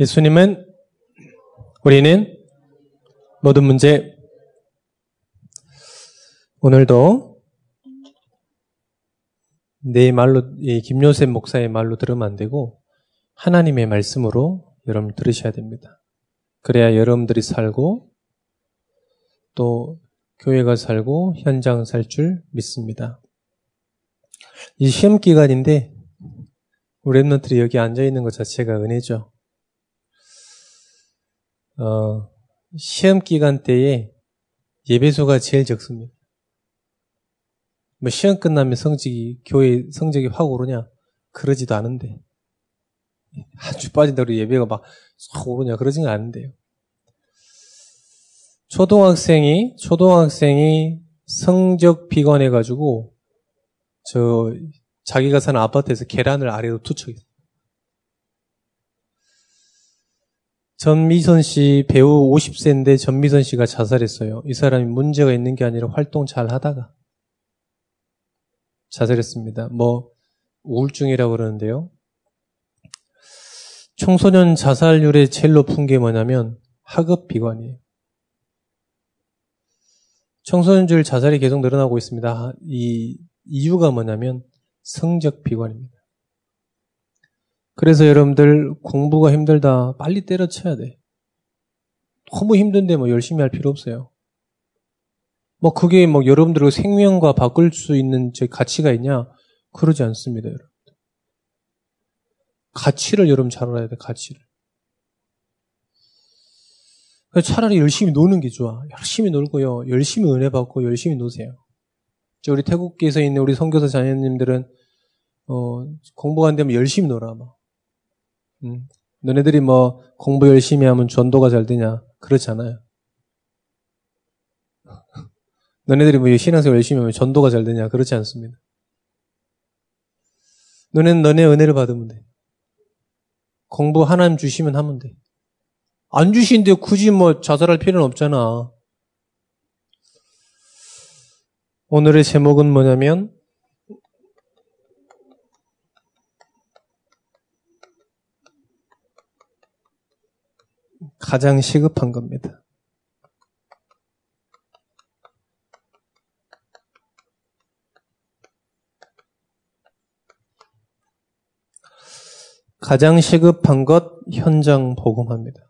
예수님은 우리는 모든 문제 오늘도 내 말로 이 김요셉 목사의 말로 들으면 안 되고 하나님의 말씀으로 여러분 들으셔야 됩니다. 그래야 여러분들이 살고 또 교회가 살고 현장 살 줄 믿습니다. 이 시험 기간인데 우리 랩런들이 여기 앉아 있는 것 자체가 은혜죠. 어, 시험 기간 때에 예배소가 제일 적습니다. 뭐 시험 끝나면 성적이 교회 성적이 확 오르냐? 그러지도 않은데 한주 빠진다고 예배가 막쏙 오르냐? 그러지는 않은데요. 초등학생이 초등학생이 성적 비관해 가지고 저 자기가 사는 아파트에서 계란을 아래로 투척했어요. 전미선 씨 배우 50세인데 전미선 씨가 자살했어요. 이 사람이 문제가 있는 게 아니라 활동 잘 하다가 자살했습니다. 뭐 우울증이라고 그러는데요. 청소년 자살률의 제일 높은 게 뭐냐면 학업 비관이에요. 청소년들 자살이 계속 늘어나고 있습니다. 이 이유가 뭐냐면 성적 비관입니다. 그래서 여러분들 공부가 힘들다 빨리 때려쳐야 돼. 너무 힘든데 뭐 열심히 할 필요 없어요. 뭐 그게 뭐 여러분들의 생명과 바꿀 수 있는 제 가치가 있냐? 그러지 않습니다, 여러분. 가치를 여러분 잘 알아야 돼, 가치를. 차라리 열심히 노는 게 좋아. 열심히 놀고요. 열심히 은혜 받고 열심히 노세요. 우리 태국에서 있는 우리 선교사 자녀님들은 어, 공부 안 되면 열심히 놀아. 막. 음. 너네들이 뭐 공부 열심히 하면 전도가 잘 되냐? 그렇지 않아요. 너네들이 뭐 신앙생활 열심히 하면 전도가 잘 되냐? 그렇지 않습니다. 너네는 너네 은혜를 받으면 돼. 공부 하나님 주시면 하면 돼. 안 주시는데 굳이 뭐 자살할 필요는 없잖아. 오늘의 제목은 뭐냐면 가장 시급한 겁니다. 가장 시급한 것 현장 복음합니다.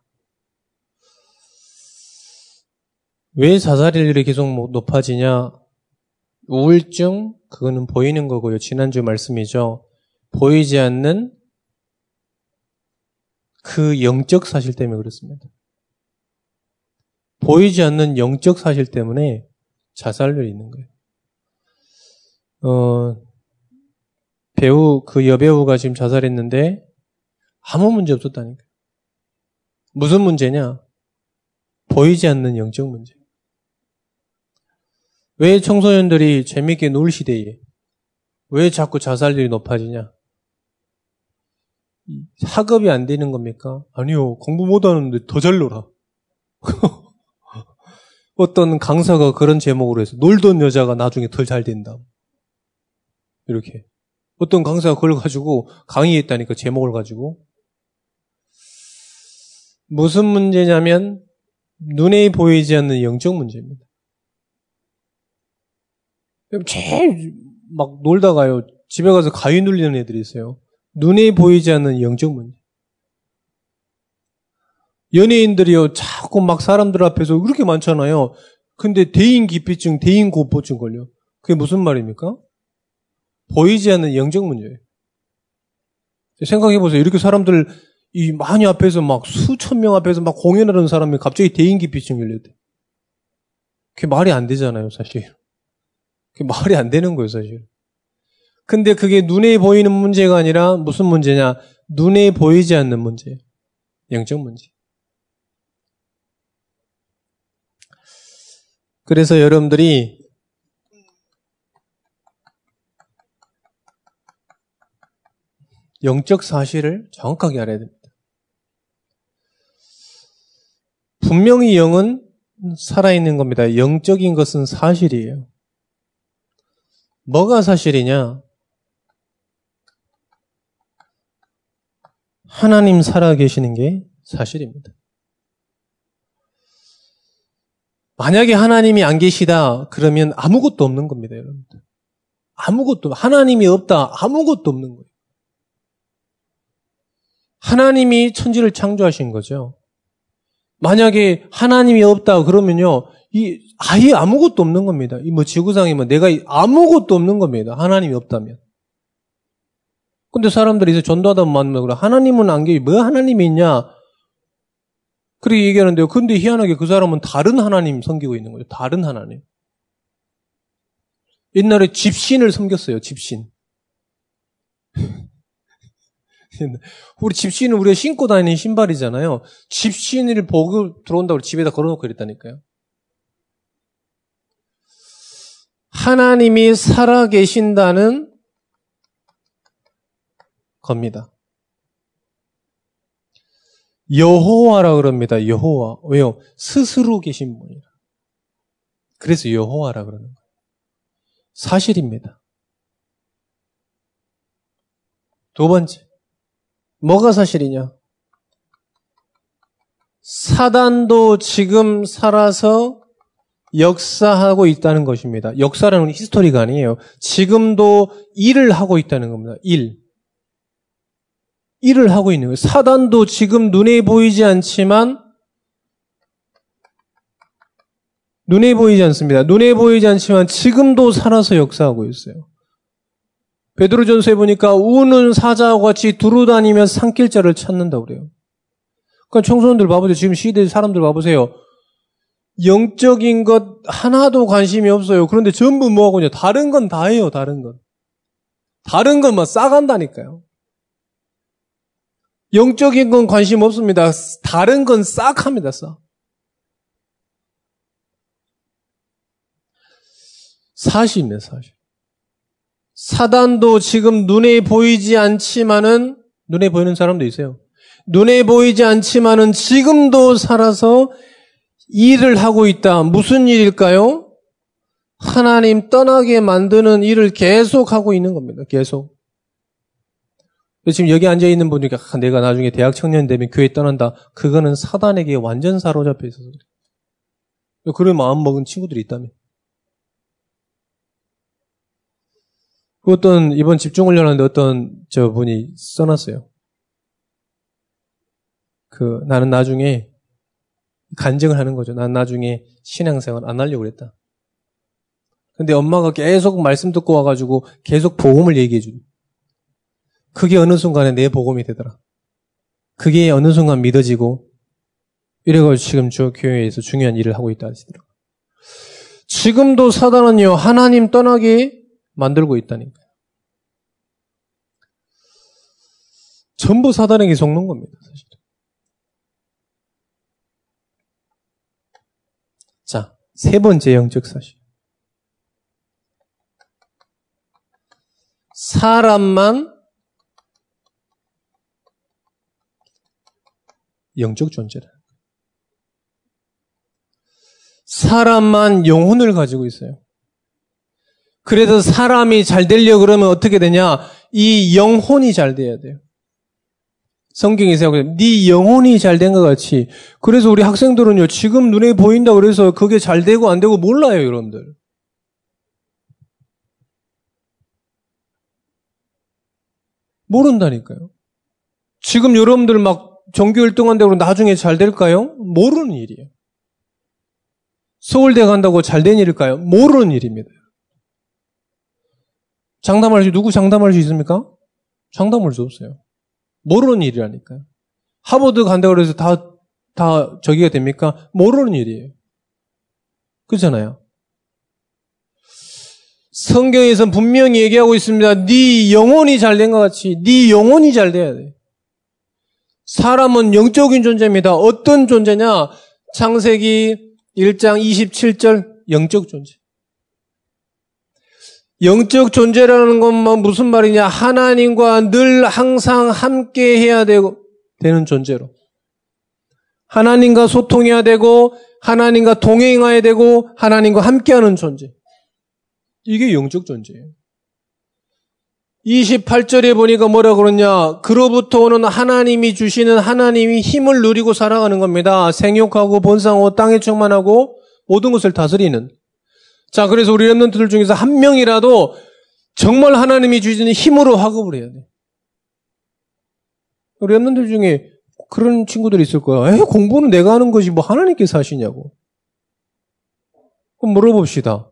왜 자살률이 계속 높아지냐? 우울증 그거는 보이는 거고요. 지난주 말씀이죠. 보이지 않는 그 영적 사실 때문에 그렇습니다. 보이지 않는 영적 사실 때문에 자살률이 있는 거예요. 어, 배우, 그 여배우가 지금 자살했는데 아무 문제 없었다니까. 무슨 문제냐? 보이지 않는 영적 문제. 왜 청소년들이 재밌게 놀 시대에 왜 자꾸 자살률이 높아지냐? 학업이 안 되는 겁니까? 아니요. 공부 못 하는데 더 잘 놀아. 어떤 강사가 그런 제목으로 해서 놀던 여자가 나중에 더 잘 된다. 이렇게. 어떤 강사가 그걸 가지고 강의했다니까 제목을 가지고. 무슨 문제냐면 눈에 보이지 않는 영적 문제입니다. 제일 막 놀다가요. 집에 가서 가위 눌리는 애들이 있어요. 눈에 보이지 않는 영적 문제. 연예인들이요, 자꾸 막 사람들 앞에서 그렇게 많잖아요. 근데 대인 기피증, 대인 고포증 걸려. 그게 무슨 말입니까? 보이지 않는 영적 문제예요. 생각해 보세요. 이렇게 사람들, 이 많이 앞에서 막 수천 명 앞에서 막 공연하는 사람이 갑자기 대인 기피증 걸렸대. 그게 말이 안 되잖아요, 사실. 그게 말이 안 되는 거예요, 사실. 근데 그게 눈에 보이는 문제가 아니라 무슨 문제냐? 눈에 보이지 않는 문제. 영적 문제. 그래서 여러분들이 영적 사실을 정확하게 알아야 됩니다. 분명히 영은 살아있는 겁니다. 영적인 것은 사실이에요. 뭐가 사실이냐? 하나님 살아 계시는 게 사실입니다. 만약에 하나님이 안 계시다 그러면 아무것도 없는 겁니다, 여러분들. 아무것도 하나님이 없다 아무것도 없는 거예요. 하나님이 천지를 창조하신 거죠. 만약에 하나님이 없다 그러면요, 이 아예 아무것도 없는 겁니다. 이 뭐 지구상에 뭐 내가 아무것도 없는 겁니다. 하나님이 없다면. 근데 사람들이 이제 전도하다 그래 하나님은 안 계시, 뭐 하나님이 있냐? 그렇게 얘기하는데요. 근데 희한하게 그 사람은 다른 하나님 섬기고 있는 거예요. 다른 하나님. 옛날에 집신을 섬겼어요. 집신. 우리 집신은 우리가 신고 다니는 신발이잖아요. 집신을 보고 들어온다고 집에다 걸어놓고 그랬다니까요. 하나님이 살아 계신다는 겁니다. 여호와라 그럽니다. 여호와. 왜요? 스스로 계신 분이라. 그래서 여호와라 그러는 거예요. 사실입니다. 두 번째. 뭐가 사실이냐? 사단도 지금 살아서 역사하고 있다는 것입니다. 역사라는 히스토리가 아니에요. 지금도 일을 하고 있다는 겁니다. 일. 일을 하고 있는 거예요. 사단도 지금 눈에 보이지 않지만 눈에 보이지 않습니다. 눈에 보이지 않지만 지금도 살아서 역사하고 있어요. 베드로전서에 보니까 우는 사자와 같이 두루다니며 산길자를 찾는다고 그래요. 그러니까 청소년들 봐보세요. 지금 시대 사람들 봐보세요. 영적인 것 하나도 관심이 없어요. 그런데 전부 뭐하고 있냐. 다른 건 다 해요. 다른 건. 다른 건 막 싸간다니까요. 영적인 건 관심 없습니다. 다른 건 싹 합니다. 싹. 사실입니다. 사실. 사단도 지금 눈에 보이지 않지만은 눈에 보이는 사람도 있어요. 눈에 보이지 않지만은 지금도 살아서 일을 하고 있다. 무슨 일일까요? 하나님 떠나게 만드는 일을 계속 하고 있는 겁니다. 계속. 지금 여기 앉아 있는 분이 아, 내가 나중에 대학 청년 되면 교회 떠난다. 그거는 사단에게 완전 사로잡혀 있어서 그래. 그런 마음 먹은 친구들이 있다면. 그 어떤 이번 집중훈련하는데 어떤 저 분이 써놨어요. 그 나는 나중에 간증을 하는 거죠. 난 나중에 신앙생활 안 하려고 그랬다. 근데 엄마가 계속 말씀 듣고 와가지고 계속 복음을 얘기해 준. 그게 어느 순간에 내 복음이 되더라. 그게 어느 순간 믿어지고 이래가지고 지금 저 교회에서 중요한 일을 하고 있다 하시더라고요. 지금도 사단은요, 하나님 떠나게 만들고 있다니까요. 전부 사단에게 속는 겁니다, 사실. 자, 세 번째 영적 사실. 사람만 영적 존재라. 사람만 영혼을 가지고 있어요. 그래서 사람이 잘 되려 그러면 어떻게 되냐? 이 영혼이 잘 돼야 돼요. 성경에서 네 영혼이 잘 된 것 같이. 그래서 우리 학생들은요 지금 눈에 보인다 그래서 그게 잘 되고 안 되고 몰라요, 여러분들. 모른다니까요. 지금 여러분들 막 전교 1등 한다고 나중에 잘 될까요? 모르는 일이에요. 서울대 간다고 잘 된 일일까요? 모르는 일입니다. 장담할 수, 누구 장담할 수 있습니까? 장담할 수 없어요. 모르는 일이라니까요. 하버드 간다고 해서 다, 다 저기가 됩니까? 모르는 일이에요. 그렇잖아요. 성경에서 분명히 얘기하고 있습니다. 네 영혼이 잘 된 것 같이 네 영혼이 잘 돼야 돼. 사람은 영적인 존재입니다. 어떤 존재냐? 창세기 1장 27절 영적 존재. 영적 존재라는 것만 무슨 말이냐? 하나님과 늘 항상 함께 해야 되고 되는 존재로. 하나님과 소통해야 되고 하나님과 동행해야 되고 하나님과 함께하는 존재. 이게 영적 존재예요. 28절에 보니까 뭐라 그러냐. 그로부터 오는 하나님이 주시는 하나님이 힘을 누리고 살아가는 겁니다. 생육하고 본상하고 땅에 충만하고 모든 것을 다스리는. 자, 그래서 우리 랩런트들 중에서 한 명이라도 정말 하나님이 주시는 힘으로 학업을 해야 돼. 우리 랩런트들 중에 그런 친구들이 있을 거야. 에, 공부는 내가 하는 것이 뭐 하나님께서 하시냐고. 그럼 물어봅시다.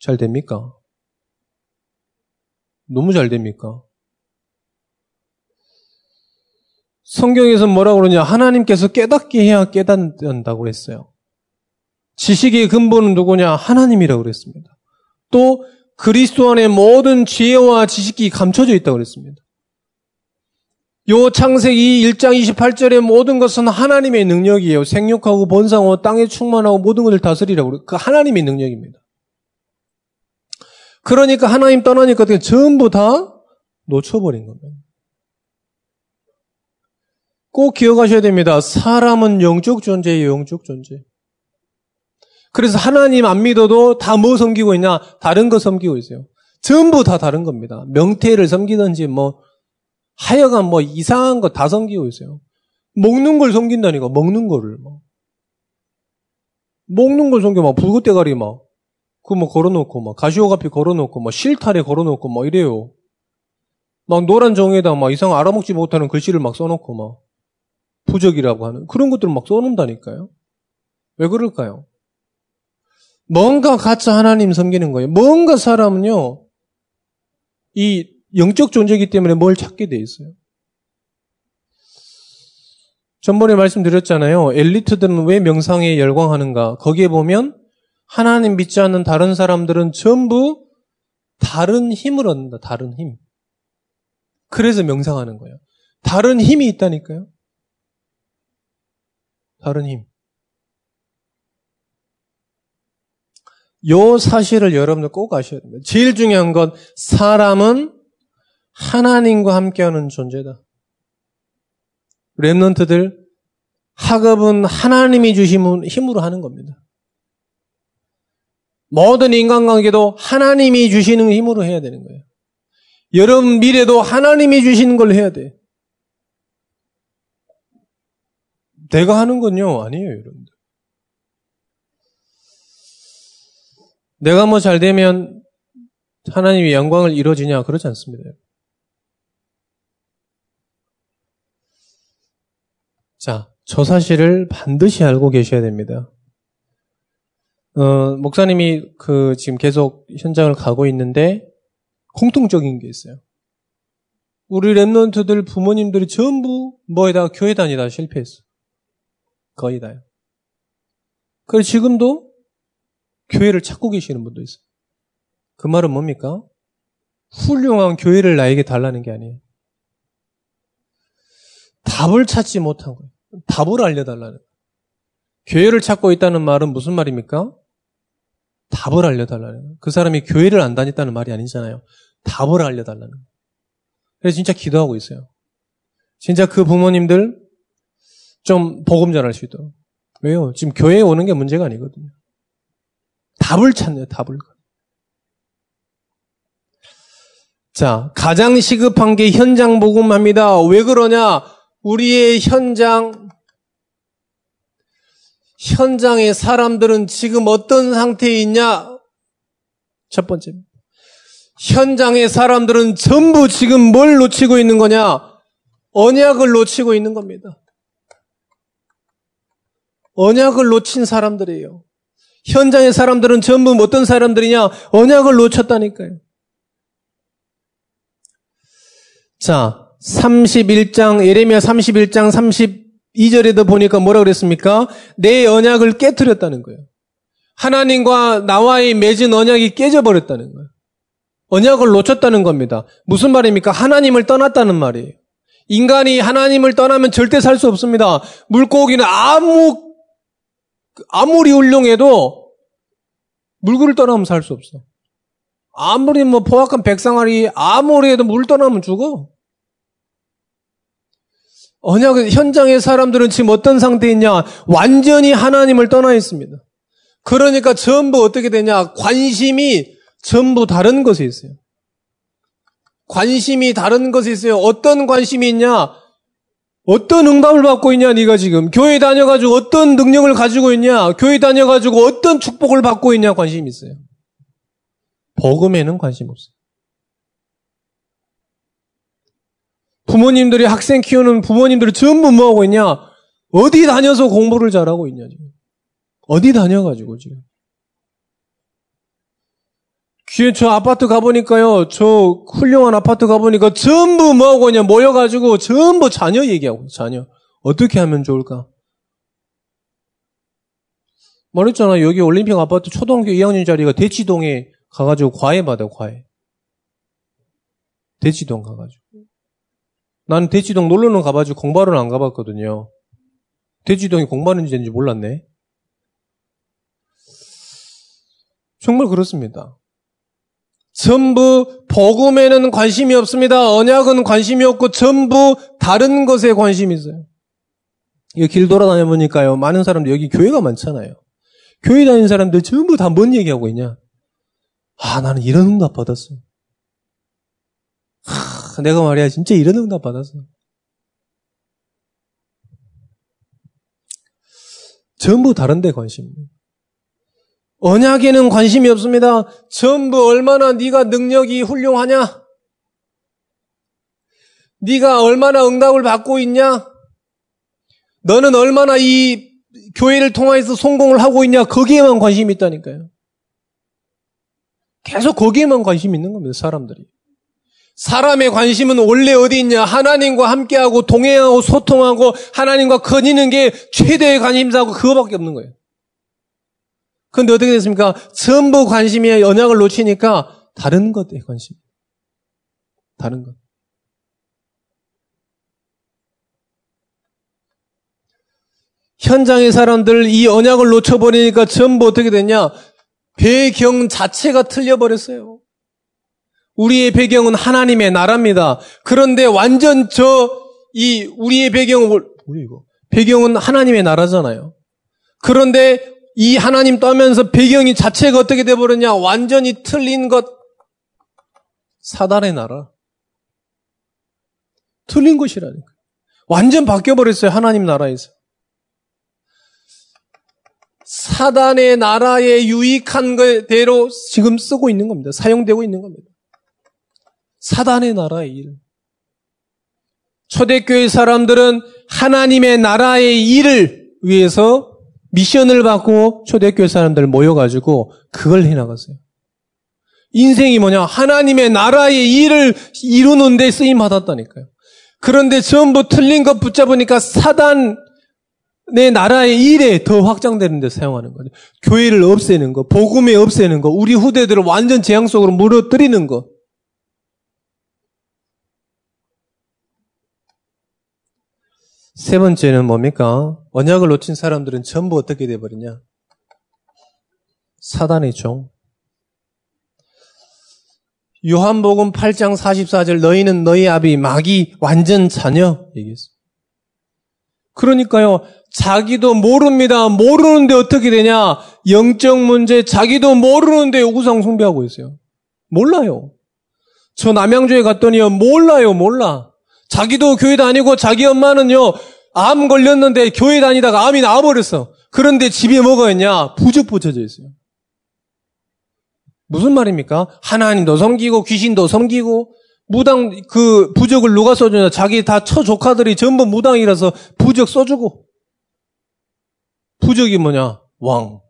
잘 됩니까? 너무 잘 됩니까? 성경에서 뭐라고 그러냐? 하나님께서 깨닫게 해야 깨닫는다고 그랬어요. 지식의 근본은 누구냐? 하나님이라고 그랬습니다. 또 그리스도 안에 모든 지혜와 지식이 감춰져 있다고 그랬습니다. 요 창세기 1장 28절의 모든 것은 하나님의 능력이에요. 생육하고 번성하고 땅에 충만하고 모든 것을 다스리라고. 그 하나님의 능력입니다. 그러니까 하나님 떠나니까 전부 다 놓쳐버린 겁니다. 꼭 기억하셔야 됩니다. 사람은 영적 존재예요, 영적 존재. 그래서 하나님 안 믿어도 다 뭐 섬기고 있냐? 다른 거 섬기고 있어요. 전부 다 다른 겁니다. 명태를 섬기든지 뭐 하여간 뭐 이상한 거 다 섬기고 있어요. 먹는 걸 섬긴다니까, 먹는 거를. 뭐. 먹는 걸 섬겨, 막, 붉은대가리 막. 그 뭐 걸어놓고 막 가시오가피 걸어놓고 막 실타래 걸어놓고 막 이래요. 막 노란 종이에다 막 이상 알아먹지 못하는 글씨를 막 써놓고 막 부적이라고 하는 그런 것들을 막 써놓는다니까요. 왜 그럴까요? 뭔가 가짜 하나님 섬기는 거예요. 뭔가 사람은요, 이 영적 존재이기 때문에 뭘 찾게 돼 있어요. 전번에 말씀드렸잖아요. 엘리트들은 왜 명상에 열광하는가? 거기에 보면 하나님 믿지 않는 다른 사람들은 전부 다른 힘을 얻는다. 다른 힘. 그래서 명상하는 거예요. 다른 힘이 있다니까요. 다른 힘. 요 사실을 여러분들 꼭 아셔야 됩니다. 제일 중요한 건 사람은 하나님과 함께하는 존재다. 랩런트들 학업은 하나님이 주신 힘으로 하는 겁니다. 모든 인간관계도 하나님이 주시는 힘으로 해야 되는 거예요. 여러분 미래도 하나님이 주시는 걸 해야 돼. 내가 하는 건요, 아니에요, 여러분들. 내가 뭐 잘 되면 하나님의 영광을 이루어지냐, 그러지 않습니다. 자, 저 사실을 반드시 알고 계셔야 됩니다. 어, 목사님이 그 지금 계속 현장을 가고 있는데 공통적인 게 있어요. 우리 랩런트들 부모님들이 전부 뭐에다 교회 다니다 실패했어. 거의 다요. 그래서 지금도 교회를 찾고 계시는 분도 있어요. 그 말은 뭡니까? 훌륭한 교회를 나에게 달라는 게 아니에요. 답을 찾지 못한 거예요. 답을 알려달라는 거예요. 교회를 찾고 있다는 말은 무슨 말입니까? 답을 알려달라는 거예요. 그 사람이 교회를 안 다녔다는 말이 아니잖아요. 답을 알려달라는 거예요. 그래서 진짜 기도하고 있어요. 진짜 그 부모님들 좀 복음 전할 수 있도록. 왜요? 지금 교회에 오는 게 문제가 아니거든요. 답을 찾네요, 답을. 자, 가장 시급한 게 현장 복음합니다. 왜 그러냐? 우리의 현장 현장의 사람들은 지금 어떤 상태에 있냐? 첫 번째. 현장의 사람들은 전부 지금 뭘 놓치고 있는 거냐? 언약을 놓치고 있는 겁니다. 언약을 놓친 사람들이에요. 현장의 사람들은 전부 어떤 사람들이냐? 언약을 놓쳤다니까요. 자, 31장, 예레미야 31장 30 2절에도 보니까 뭐라 그랬습니까? 내 언약을 깨뜨렸다는 거예요. 하나님과 나와의 맺은 언약이 깨져버렸다는 거예요. 언약을 놓쳤다는 겁니다. 무슨 말입니까? 하나님을 떠났다는 말이에요. 인간이 하나님을 떠나면 절대 살 수 없습니다. 물고기는 아무, 아무리 훌륭해도 물구를 떠나면 살 수 없어. 아무리 뭐 포악한 백상아리 아무리 해도 물 떠나면 죽어. 언약 현장의 사람들은 지금 어떤 상태에 있냐? 완전히 하나님을 떠나 있습니다. 그러니까 전부 어떻게 되냐? 관심이 전부 다른 것에 있어요. 관심이 다른 것이 있어요. 어떤 관심이 있냐? 어떤 응답을 받고 있냐, 네가 지금. 교회 다녀가지고 어떤 능력을 가지고 있냐? 교회 다녀가지고 어떤 축복을 받고 있냐, 관심이 있어요. 복음에는 관심 없어요. 부모님들이 학생 키우는 부모님들이 전부 뭐 하고 있냐? 어디 다녀서 공부를 잘하고 있냐, 지금. 어디 다녀가지고, 지금. 귀에 저 아파트 가보니까요, 저 훌륭한 아파트 가보니까 전부 뭐 하고 있냐, 모여가지고 전부 자녀 얘기하고, 자녀. 어떻게 하면 좋을까? 말했잖아, 여기 올림픽 아파트 초등학교 2학년짜리가 대치동에 가가지고 과외 받아요, 과외. 대치동 가가지고. 나는 대치동 놀러는 가가지고 공부하러 안 가봤거든요. 대치동이 공부하는 지인지 몰랐네. 정말 그렇습니다. 전부 복음에는 관심이 없습니다. 언약은 관심이 없고 전부 다른 것에 관심이 있어요. 이거 길 돌아다녀 보니까요. 많은 사람들 여기 교회가 많잖아요. 교회 다니는 사람들 전부 다 뭔 얘기하고 있냐? 아, 나는 이런 응답 받았어. 하, 내가 말이야, 진짜 이런 응답 받았어. 전부 다른 데 관심입니다. 언약에는 관심이 없습니다. 전부 얼마나 네가 능력이 훌륭하냐? 네가 얼마나 응답을 받고 있냐? 너는 얼마나 이 교회를 통해서 성공을 하고 있냐? 거기에만 관심이 있다니까요. 계속 거기에만 관심이 있는 겁니다, 사람들이. 사람의 관심은 원래 어디 있냐? 하나님과 함께하고 동행하고 소통하고 하나님과 거니는 게 최대의 관심사고 그거밖에 없는 거예요. 그런데 어떻게 됐습니까? 전부 관심이 언약을 놓치니까 다른 것에 관심. 다른 것. 현장의 사람들 이 언약을 놓쳐버리니까 전부 어떻게 됐냐? 배경 자체가 틀려버렸어요. 우리의 배경은 하나님의 나라입니다. 그런데 완전 저, 이, 우리의 배경은, 뭐야 이거? 배경은 하나님의 나라잖아요. 그런데 이 하나님 떠면서 배경이 자체가 어떻게 돼버렸냐? 완전히 틀린 것. 사단의 나라. 틀린 것이라니까. 완전 바뀌어버렸어요. 하나님 나라에서. 사단의 나라에 유익한 대로 지금 쓰고 있는 겁니다. 사용되고 있는 겁니다. 사단의 나라의 일. 초대교회 사람들은 하나님의 나라의 일을 위해서 미션을 받고 초대교회 사람들 모여가지고 그걸 해나갔어요. 인생이 뭐냐? 하나님의 나라의 일을 이루는 데 쓰임 받았다니까요. 그런데 전부 틀린 것 붙잡으니까 사단의 나라의 일에 더 확장되는 데 사용하는 거죠. 교회를 없애는 거, 복음에 없애는 거, 우리 후대들을 완전 재앙 속으로 물어뜨리는 거. 세 번째는 뭡니까? 언약을 놓친 사람들은 전부 어떻게 돼버리냐? 사단의 종. 요한복음 8장 44절 너희는 너희 아비 마귀 완전 자녀 얘기했어. 그러니까요. 자기도 모릅니다. 모르는데 어떻게 되냐? 영적 문제 자기도 모르는데 우상 숭배하고 있어요. 몰라요. 저 남양주에 갔더니요. 몰라요. 몰라. 자기도 교회 다니고 자기 엄마는요, 암 걸렸는데 교회 다니다가 암이 나와버렸어. 그런데 집에 뭐가 있냐? 부적 붙여져 있어요. 무슨 말입니까? 하나님도 섬기고 귀신도 섬기고 무당 그 부적을 누가 써주냐? 자기 다 처조카들이 전부 무당이라서 부적 써주고 부적이 뭐냐? 왕.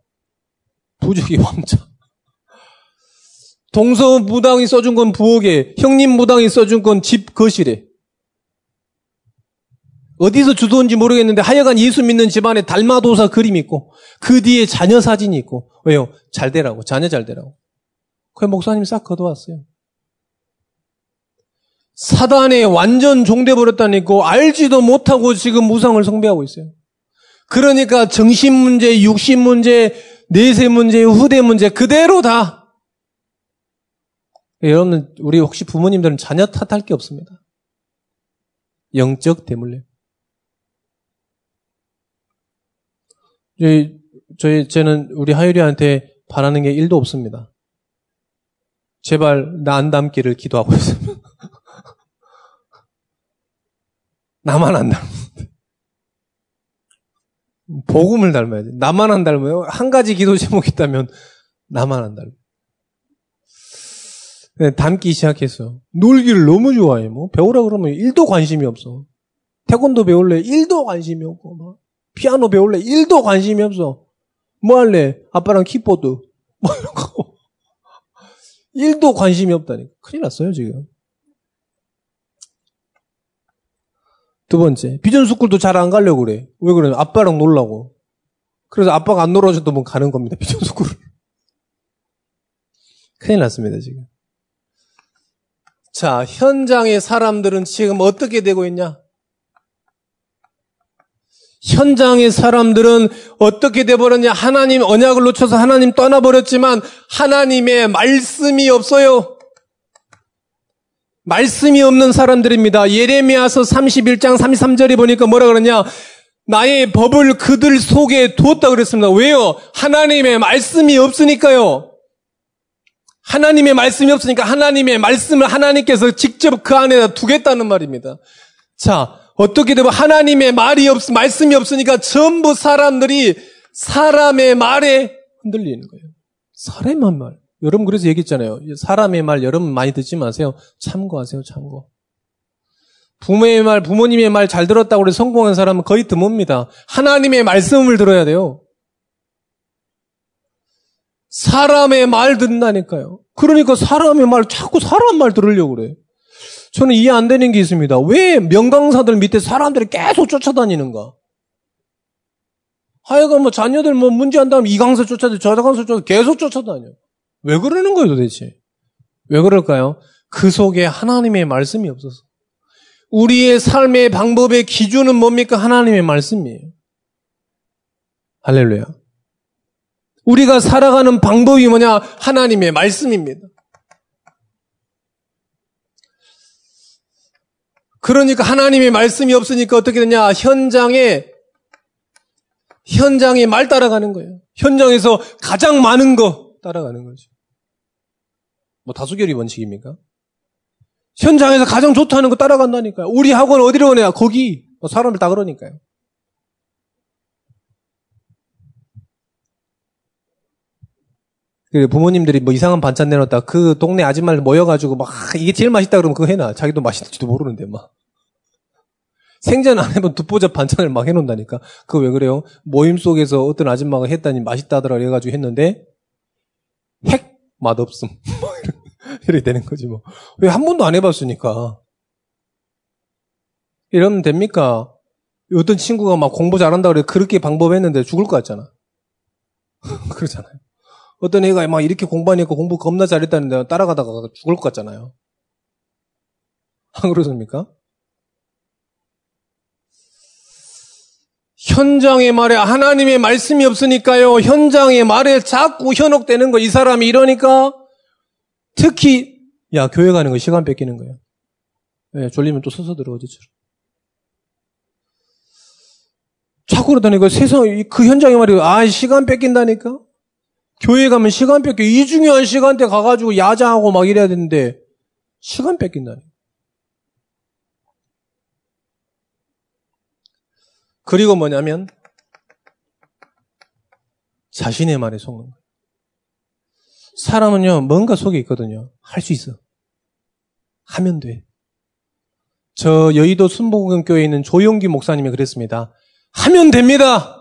부적이 왕자. 동서 무당이 써준 건 부엌에, 형님 무당이 써준 건 집 거실에. 어디서 주도인지 모르겠는데 하여간 예수 믿는 집안에 달마도사 그림 있고 그 뒤에 자녀 사진이 있고 왜요? 잘 되라고 자녀 잘 되라고 그 목사님 싹 걷어왔어요. 사단에 완전 종돼 버렸다니까 알지도 못하고 지금 무상을 성배하고 있어요. 그러니까 정신 문제, 육신 문제, 내세 문제, 후대 문제 그대로 다 여러분 우리 혹시 부모님들은 자녀 탓할 게 없습니다. 영적 대물림. 저희, 저희, 저는 우리 하율이한테 바라는 게 일도 없습니다. 제발 나 안 닮기를 기도하고 있어요. 나만 안 닮는데. 복음을 닮아야지. 나만 안 닮아요. 한 가지 기도 제목이 있다면 나만 안 닮아요. 네, 닮기 시작했어. 놀기를 너무 좋아해. 뭐 배우라 그러면 1도 관심이 없어. 태권도 배울래 1도 관심이 없고 막 피아노 배울래 1도 관심이 없어. 뭐 할래? 아빠랑 키보드. 뭐 이런 거. 1도 관심이 없다니까. 큰일 났어요, 지금. 두 번째, 비전 스쿨도 잘 안 가려고 그래. 왜 그러냐? 아빠랑 놀라고. 그래서 아빠가 안 놀아줘도 뭐 가는 겁니다, 비전 스쿨을. 큰일 났습니다, 지금. 자, 현장의 사람들은 지금 어떻게 되고 있냐? 현장의 사람들은 어떻게 돼버렸냐? 하나님 언약을 놓쳐서 하나님 떠나버렸지만 하나님의 말씀이 없어요. 말씀이 없는 사람들입니다. 예레미야서 31장 33절에 보니까 뭐라 그러냐? 나의 법을 그들 속에 두었다 그랬습니다. 왜요? 하나님의 말씀이 없으니까요. 하나님의 말씀이 없으니까 하나님의 말씀을 하나님께서 직접 그 안에다 두겠다는 말입니다. 자, 어떻게 되면 하나님의 말이 없, 말씀이 없으니까 전부 사람들이 사람의 말에 흔들리는 거예요. 사람의 말. 여러분 그래서 얘기했잖아요. 사람의 말 여러분 많이 듣지 마세요. 참고하세요, 참고. 부모의 말, 부모님의 말 잘 들었다고 해서 성공한 사람은 거의 드뭅니다. 하나님의 말씀을 들어야 돼요. 사람의 말 듣는다니까요. 그러니까 사람의 말, 자꾸 사람 말 들으려고 그래. 저는 이해 안 되는 게 있습니다. 왜 명강사들 밑에 사람들이 계속 쫓아다니는가? 하여간 뭐 자녀들 뭐 문제 한다면 이 강사 쫓아다니, 저 강사 쫓아다니 계속 쫓아다녀. 왜 그러는 거예요 도대체? 왜 그럴까요? 그 속에 하나님의 말씀이 없어서. 우리의 삶의 방법의 기준은 뭡니까? 하나님의 말씀이에요. 할렐루야. 우리가 살아가는 방법이 뭐냐? 하나님의 말씀입니다. 그러니까 하나님의 말씀이 없으니까 어떻게 되냐? 현장에 현장에 말 따라가는 거예요. 현장에서 가장 많은 거 따라가는 거죠. 뭐 다수결이 원칙입니까? 현장에서 가장 좋다는 거 따라간다니까요. 우리 학원 어디로 오냐? 거기. 뭐 사람들 다 그러니까요. 부모님들이 뭐 이상한 반찬 내놓았다. 그 동네 아줌마를 모여가지고 막 이게 제일 맛있다 그러면 그거 해놔. 자기도 맛있는지도 모르는데 막. 생전 안 해본 듣보잡 반찬을 막 해놓는다니까. 그거 왜 그래요? 모임 속에서 어떤 아줌마가 했다니 맛있다더라 그래가지고 했는데 핵 맛없음. 이렇게 되는 거지 뭐. 왜 한 번도 안 해봤으니까. 이러면 됩니까? 어떤 친구가 막 공부 잘한다 그래 그렇게 방법했는데 죽을 것 같잖아. 그러잖아요. 어떤 애가 막 이렇게 공부하니까 공부 겁나 잘했다는데 따라가다가 죽을 것 같잖아요. 안 그렇습니까? 현장의 말에 하나님의 말씀이 없으니까요. 현장의 말에 자꾸 현혹되는 거. 이 사람이 이러니까 특히 야 교회 가는 거 시간 뺏기는 거예요. 네, 졸리면 또 서서 들어 어제처럼. 자꾸 그러다니까 세상 그 현장의 말이 아 시간 뺏긴다니까. 교회 가면 시간 뺏겨. 이 중요한 시간대 가가지고 야자하고 막 이래야 되는데, 시간 뺏긴다니. 그리고 뭐냐면, 자신의 말에 속는 거예요. 사람은요, 뭔가 속에 있거든요. 할 수 있어. 하면 돼. 저 여의도 순복음교회에 있는 조용기 목사님이 그랬습니다. 하면 됩니다!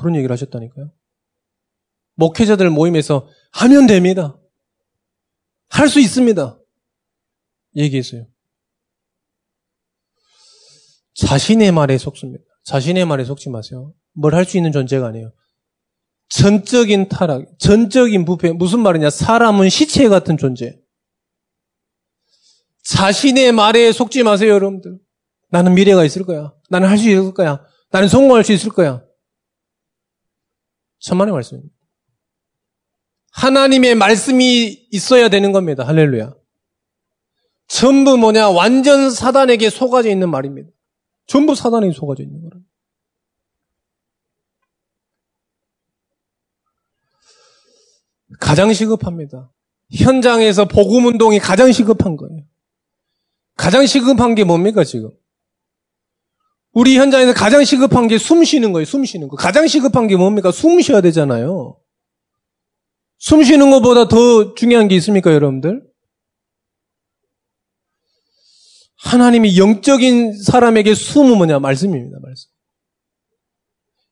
그런 얘기를 하셨다니까요. 목회자들 모임에서 하면 됩니다. 할 수 있습니다. 얘기했어요. 자신의 말에 속습니다. 자신의 말에 속지 마세요. 뭘 할 수 있는 존재가 아니에요. 전적인 타락, 전적인 부패. 무슨 말이냐? 사람은 시체 같은 존재. 자신의 말에 속지 마세요, 여러분들. 나는 미래가 있을 거야. 나는 할 수 있을 거야. 나는 성공할 수 있을 거야. 천만의 말씀입니다. 하나님의 말씀이 있어야 되는 겁니다. 할렐루야. 전부 뭐냐? 완전 사단에게 속아져 있는 말입니다. 전부 사단에게 속아져 있는 거라. 가장 시급합니다. 현장에서 복음 운동이 가장 시급한 거예요. 가장 시급한 게 뭡니까, 지금? 우리 현장에서 가장 시급한 게 숨 쉬는 거예요, 숨 쉬는 거. 가장 시급한 게 뭡니까? 숨 쉬어야 되잖아요. 숨 쉬는 것보다 더 중요한 게 있습니까, 여러분들? 하나님이 영적인 사람에게 숨은 뭐냐? 말씀입니다, 말씀.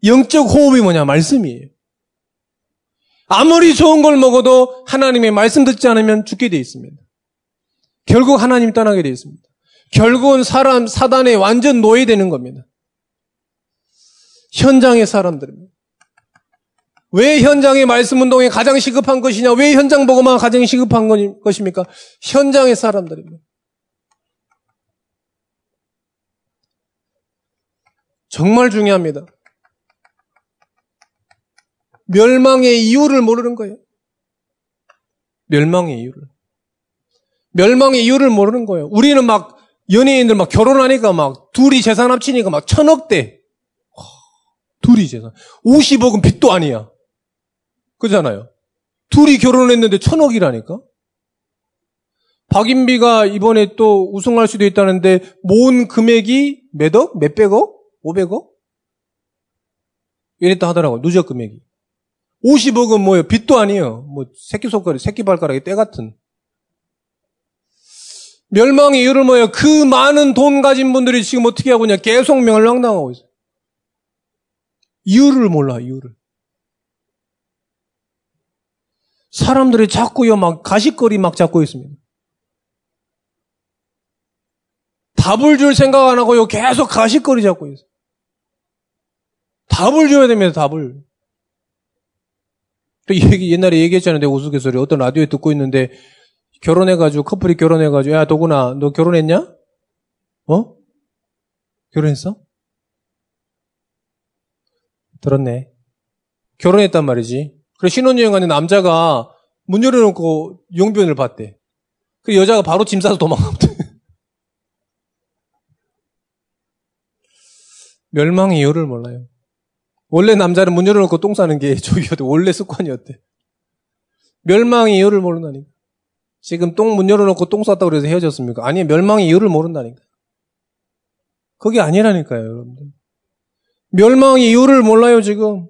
영적 호흡이 뭐냐? 말씀이에요. 아무리 좋은 걸 먹어도 하나님의 말씀 듣지 않으면 죽게 되어 있습니다. 결국 하나님 떠나게 되어 있습니다. 결국은 사람, 사단의 완전 노예되는 겁니다. 현장의 사람들입니다. 왜 현장의 말씀 운동이 가장 시급한 것이냐? 왜 현장 보고만 가장 시급한 것입니까? 현장의 사람들입니다. 정말 중요합니다. 멸망의 이유를 모르는 거예요. 멸망의 이유를. 멸망의 이유를 모르는 거예요. 우리는 막 연예인들 막 결혼하니까 막 둘이 재산 합치니까 막 천억대. 둘이 재산. 50억은 빚도 아니야. 그잖아요. 둘이 결혼했는데 천억이라니까? 박인비가 이번에 또 우승할 수도 있다는데 모은 금액이 몇 억? 몇백억? 500억? 이랬다 하더라고요. 누적 금액이. 50억은 뭐예요? 빚도 아니에요. 뭐 새끼 손가락, 새끼 발가락이 때 같은. 멸망의 이유를 뭐예요? 그 많은 돈 가진 분들이 지금 어떻게 하고 있냐? 계속 멸망당하고 있어요. 이유를 몰라, 이유를. 사람들이 자꾸요, 막 가식거리 막 잡고 있습니다. 답을 줄 생각 안 하고요, 계속 가식거리 잡고 있어요. 답을 줘야 됩니다, 답을. 또 얘기, 옛날에 얘기했잖아요, 내가 우스갯소리. 어떤 라디오에 듣고 있는데, 결혼해가지고, 커플이 결혼해가지고, 야, 도구나, 너 결혼했냐? 어? 결혼했어? 들었네. 결혼했단 말이지. 그래, 신혼여행 가는 남자가 문 열어놓고 용변을 봤대. 그 여자가 바로 짐 싸서 도망갔대. 멸망의 이유를 몰라요. 원래 남자는 문 열어놓고 똥 싸는 게 저기였대. 원래 습관이었대. 멸망의 이유를 모른다니까. 지금 똥 문 열어놓고 똥 쌌다고 그래서 헤어졌습니까? 아니, 멸망의 이유를 모른다니까. 그게 아니라니까요, 여러분들. 멸망의 이유를 몰라요, 지금.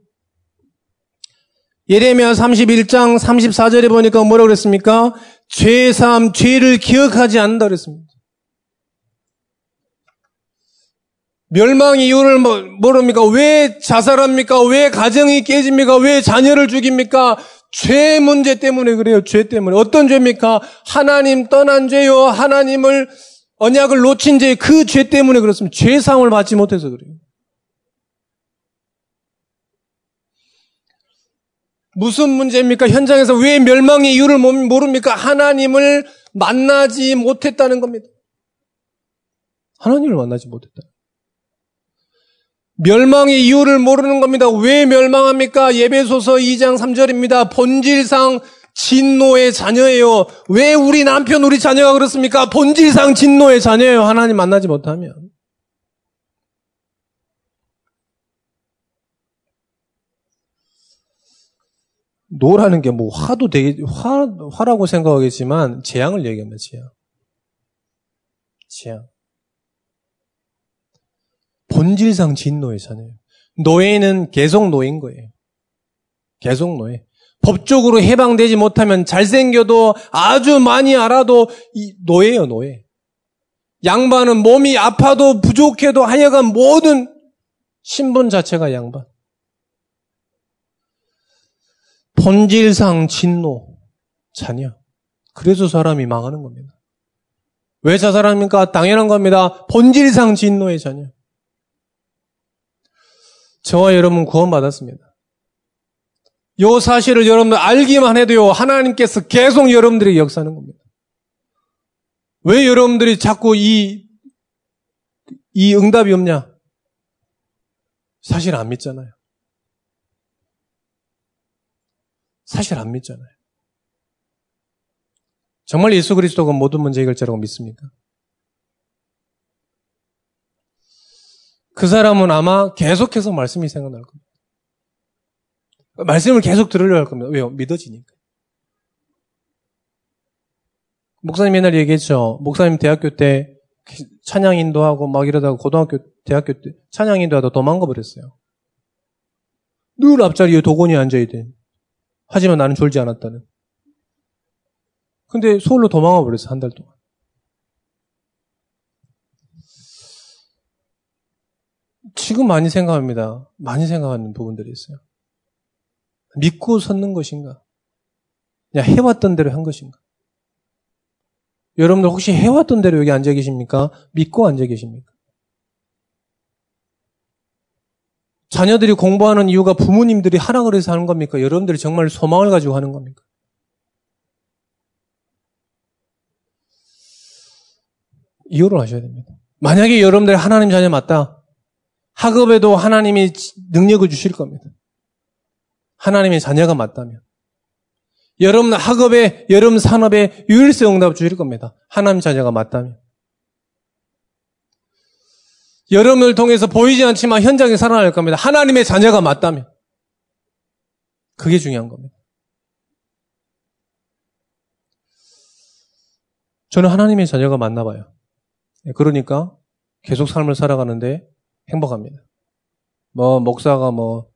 예레미야 31장 34절에 보니까 뭐라고 그랬습니까? 죄삼, 죄를 기억하지 않는다 그랬습니다. 멸망 이유를 뭐, 모릅니까? 왜 자살합니까? 왜 가정이 깨집니까? 왜 자녀를 죽입니까? 죄 문제 때문에 그래요. 죄 때문에. 어떤 죄입니까? 하나님 떠난 죄요. 하나님을 언약을 놓친 죄, 그 죄 때문에 그렇습니다. 죄상을 받지 못해서 그래요. 무슨 문제입니까? 현장에서 왜 멸망의 이유를 모릅니까? 하나님을 만나지 못했다는 겁니다. 하나님을 만나지 못했다. 멸망의 이유를 모르는 겁니다. 왜 멸망합니까? 예배소서 2장 3절입니다. 본질상 진노의 자녀예요. 왜 우리 남편, 우리 자녀가 그렇습니까? 본질상 진노의 자녀예요. 하나님 만나지 못하면. 노라는 게 뭐 화도 되게 화 화라고 생각하겠지만 재앙을 얘기합니다. 재앙. 재앙. 본질상 진노예잖아요. 노예는 계속 노인 거예요. 계속 노예. 법적으로 해방되지 못하면 잘생겨도 아주 많이 알아도 노예요, 노예. 양반은 몸이 아파도 부족해도 하여간 모든 신분 자체가 양반. 본질상 진노, 자녀. 그래서 사람이 망하는 겁니다. 왜 자살합니까? 당연한 겁니다. 본질상 진노의 자녀. 저와 여러분 구원받았습니다. 요 사실을 여러분들 알기만 해도요, 하나님께서 계속 여러분들에게 역사하는 겁니다. 왜 여러분들이 자꾸 이, 이 응답이 없냐? 사실 안 믿잖아요. 사실 안 믿잖아요. 정말 예수 그리스도가 모든 문제 해결자라고 믿습니까? 그 사람은 아마 계속해서 말씀이 생각날 겁니다. 말씀을 계속 들으려 할 겁니다. 왜요? 믿어지니까. 목사님 옛날 얘기했죠. 목사님 대학교 때 찬양 인도하고 막 이러다가 고등학교, 대학교 때 찬양 인도하다 도망가 버렸어요. 늘 앞자리에 도건이 앉아야 돼. 하지만 나는 졸지 않았다는. 근데 서울로 도망가 버렸어, 한 달 동안. 지금 많이 생각합니다. 많이 생각하는 부분들이 있어요. 믿고 섰는 것인가? 그냥 해왔던 대로 한 것인가? 여러분들 혹시 해왔던 대로 여기 앉아 계십니까? 믿고 앉아 계십니까? 자녀들이 공부하는 이유가 부모님들이 하라 그래서 하는 겁니까? 여러분들이 정말 소망을 가지고 하는 겁니까? 이유를 하셔야 됩니다. 만약에 여러분들이 하나님 자녀 맞다. 학업에도 하나님이 능력을 주실 겁니다. 하나님의 자녀가 맞다면. 여러분 학업에, 여러분 산업에 유일세 응답 주실 겁니다. 하나님 자녀가 맞다면. 여러분을 통해서 보이지 않지만 현장에 살아날 겁니다. 하나님의 자녀가 맞다면. 그게 중요한 겁니다. 저는 하나님의 자녀가 맞나 봐요. 네, 그러니까 계속 삶을 살아가는데 행복합니다. 뭐, 목사가 뭐,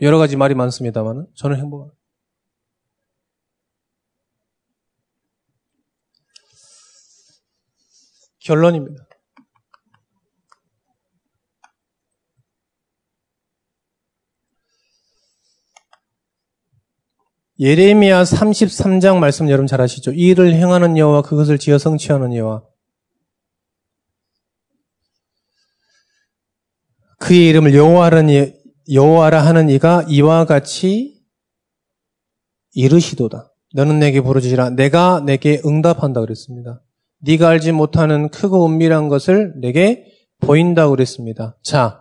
여러 가지 말이 많습니다만 저는 행복합니다. 결론입니다. 예레미야 33장 말씀 여러분 잘 아시죠? 이 일을 행하는 여호와 그것을 지어 성취하는 여호와 그의 이름을 여호와라는 여호와라 하는 이가 이와 같이 이르시도다. 너는 내게 부르짖으라. 내가 내게 응답한다 그랬습니다. 네가 알지 못하는 크고 은밀한 것을 내게 보인다 그랬습니다. 자,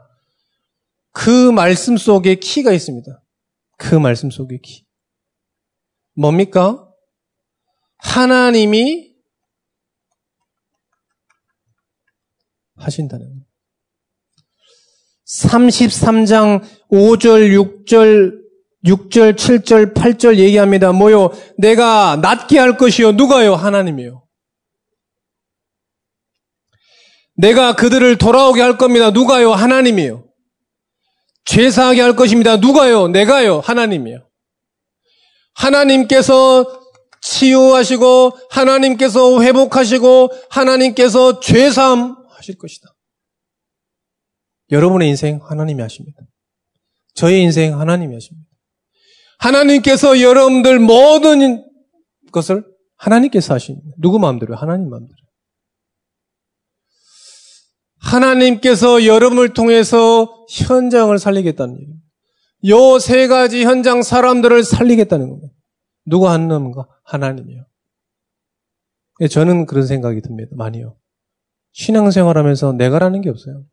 그 말씀 속에 키가 있습니다. 그 말씀 속에 키. 뭡니까? 하나님이 하신다는 것. 33장 5절, 6절, 6절, 7절, 8절 얘기합니다. 뭐요? 내가 낫게 할 것이요. 누가요? 하나님이요. 내가 그들을 돌아오게 할 겁니다. 누가요? 하나님이요. 죄사하게 할 것입니다. 누가요? 내가요. 하나님이요. 하나님께서 치유하시고 하나님께서 회복하시고 하나님께서 죄사함 하실 것이다. 여러분의 인생 하나님이 하십니다. 저의 인생 하나님이 하십니다. 하나님께서 여러분들 모든 것을 하나님께서 하십니다. 누구 마음대로? 하나님 마음대로. 하나님께서 여러분을 통해서 현장을 살리겠다는 얘기입니다. 요 세 가지 현장 사람들을 살리겠다는 겁니다. 누가 하는 건가? 하나님이요. 예, 저는 그런 생각이 듭니다. 많이요. 신앙생활 하면서 내가라는 게 없어요.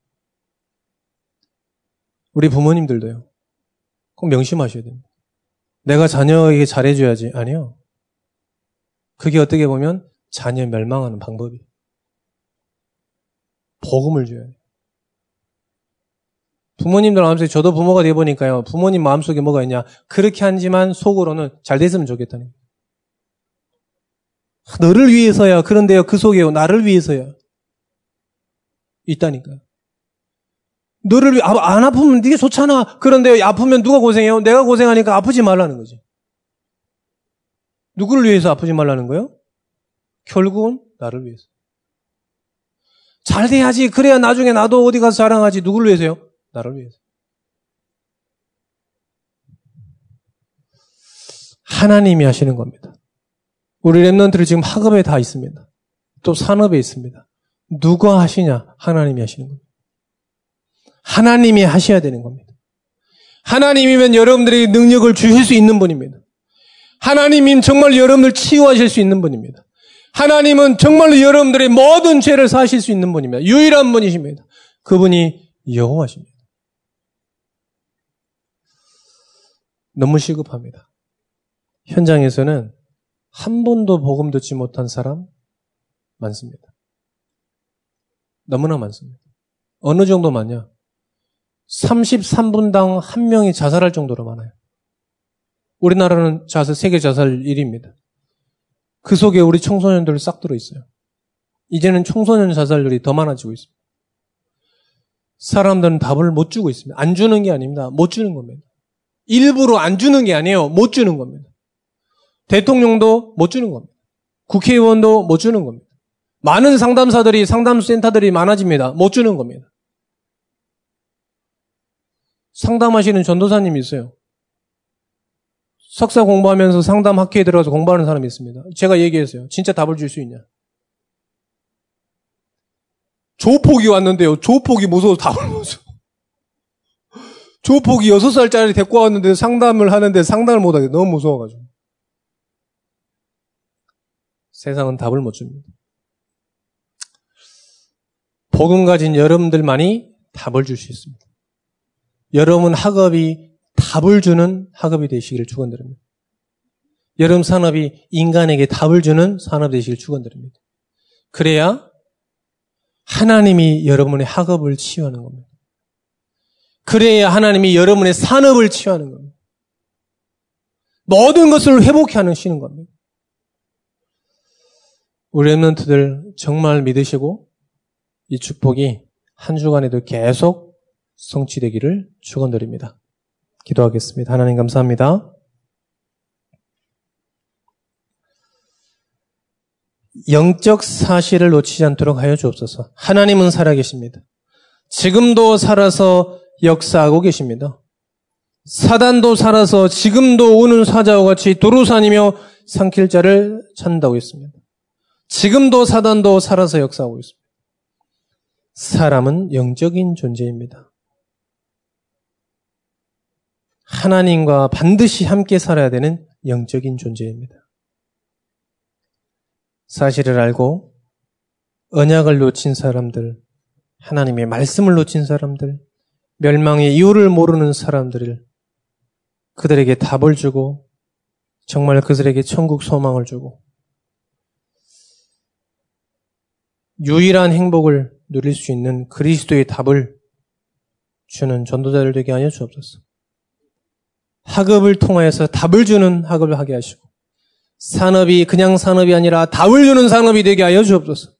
우리 부모님들도요. 꼭 명심하셔야 됩니다. 내가 자녀에게 잘해줘야지. 아니요. 그게 어떻게 보면 자녀 멸망하는 방법이. 복음을 줘야 돼요. 부모님들 마음속에 저도 부모가 돼보니까요. 부모님 마음속에 뭐가 있냐. 그렇게 하지만 속으로는 잘 됐으면 좋겠다는 거예요. 너를 위해서야. 그런데요. 그 속에요. 나를 위해서야. 있다니까요. 너를 아, 안 아프면 네게 좋잖아. 그런데 아프면 누가 고생해요? 내가 고생하니까 아프지 말라는 거지. 누구를 위해서 아프지 말라는 거예요? 결국은 나를 위해서. 잘 돼야지. 그래야 나중에 나도 어디 가서 자랑하지. 누구를 위해서요? 나를 위해서. 하나님이 하시는 겁니다. 우리 랩런트를 지금 학업에 다 있습니다. 또 산업에 있습니다. 누가 하시냐? 하나님이 하시는 겁니다. 하나님이 하셔야 되는 겁니다. 하나님이면 여러분들에게 능력을 주실 수 있는 분입니다. 하나님이면 정말 여러분들 치유하실 수 있는 분입니다. 하나님은 정말로 여러분들의 모든 죄를 사실 수 있는 분입니다. 유일한 분이십니다. 그분이 여호와십니다. 너무 시급합니다. 현장에서는 한 번도 복음 듣지 못한 사람 많습니다. 너무나 많습니다. 어느 정도 많냐? 33분당 한 명이 자살할 정도로 많아요. 우리나라는 자살, 세계 자살 1위입니다. 그 속에 우리 청소년들 싹 들어있어요. 이제는 청소년 자살률이 더 많아지고 있습니다. 사람들은 답을 못 주고 있습니다. 안 주는 게 아닙니다. 못 주는 겁니다. 일부러 안 주는 게 아니에요. 못 주는 겁니다. 대통령도 못 주는 겁니다. 국회의원도 못 주는 겁니다. 많은 상담사들이, 상담센터들이 많아집니다. 못 주는 겁니다. 상담하시는 전도사님이 있어요. 석사 공부하면서 상담 학회에 들어가서 공부하는 사람이 있습니다. 제가 얘기했어요. 진짜 답을 줄 수 있냐? 조폭이 왔는데요. 조폭이 무서워서 답을 못 줘. 조폭이 6살짜리 데리고 왔는데 상담을 하는데 상담을 못 하게 너무 무서워가지고. 세상은 답을 못 줍니다. 복음 가진 여러분들만이 답을 줄 수 있습니다. 여러분 학업이 답을 주는 학업이 되시기를 축원드립니다. 여러분 산업이 인간에게 답을 주는 산업 되시길 축원드립니다. 그래야 하나님이 여러분의 학업을 치유하는 겁니다. 그래야 하나님이 여러분의 산업을 치유하는 겁니다. 모든 것을 회복해 하시는 겁니다. 우리 랩런트들 정말 믿으시고 이 축복이 한 주간에도 계속 성취되기를 축원드립니다. 기도하겠습니다. 하나님 감사합니다. 영적 사실을 놓치지 않도록 하여 주옵소서. 하나님은 살아계십니다. 지금도 살아서 역사하고 계십니다. 사단도 살아서 지금도 오는 사자와 같이 도루산이며 삼킬 자를 찾는다고 했습니다. 지금도 사단도 살아서 역사하고 있습니다. 사람은 영적인 존재입니다. 하나님과 반드시 함께 살아야 되는 영적인 존재입니다. 사실을 알고 언약을 놓친 사람들, 하나님의 말씀을 놓친 사람들, 멸망의 이유를 모르는 사람들을 그들에게 답을 주고 정말 그들에게 천국 소망을 주고 유일한 행복을 누릴 수 있는 그리스도의 답을 주는 전도자를 되게 하여 주옵소서. 학업을 통하여서 답을 주는 학업을 하게 하시고 산업이 그냥 산업이 아니라 답을 주는 산업이 되게 하여 주옵소서.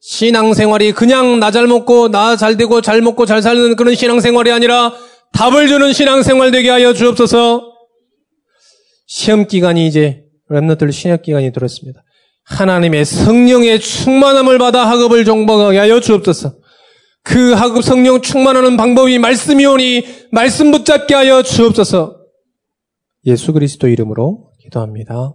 신앙생활이 그냥 나 잘 먹고 나 잘 되고 잘 먹고 잘 사는 그런 신앙생활이 아니라 답을 주는 신앙생활 되게 하여 주옵소서. 시험 기간이 이제 랩너들 신학 기간이 들었습니다. 하나님의 성령의 충만함을 받아 학업을 정복하게 하여 주옵소서. 그 학업 성령 충만하는 방법이 말씀이오니 말씀 붙잡게 하여 주옵소서. 예수 그리스도 이름으로 기도합니다.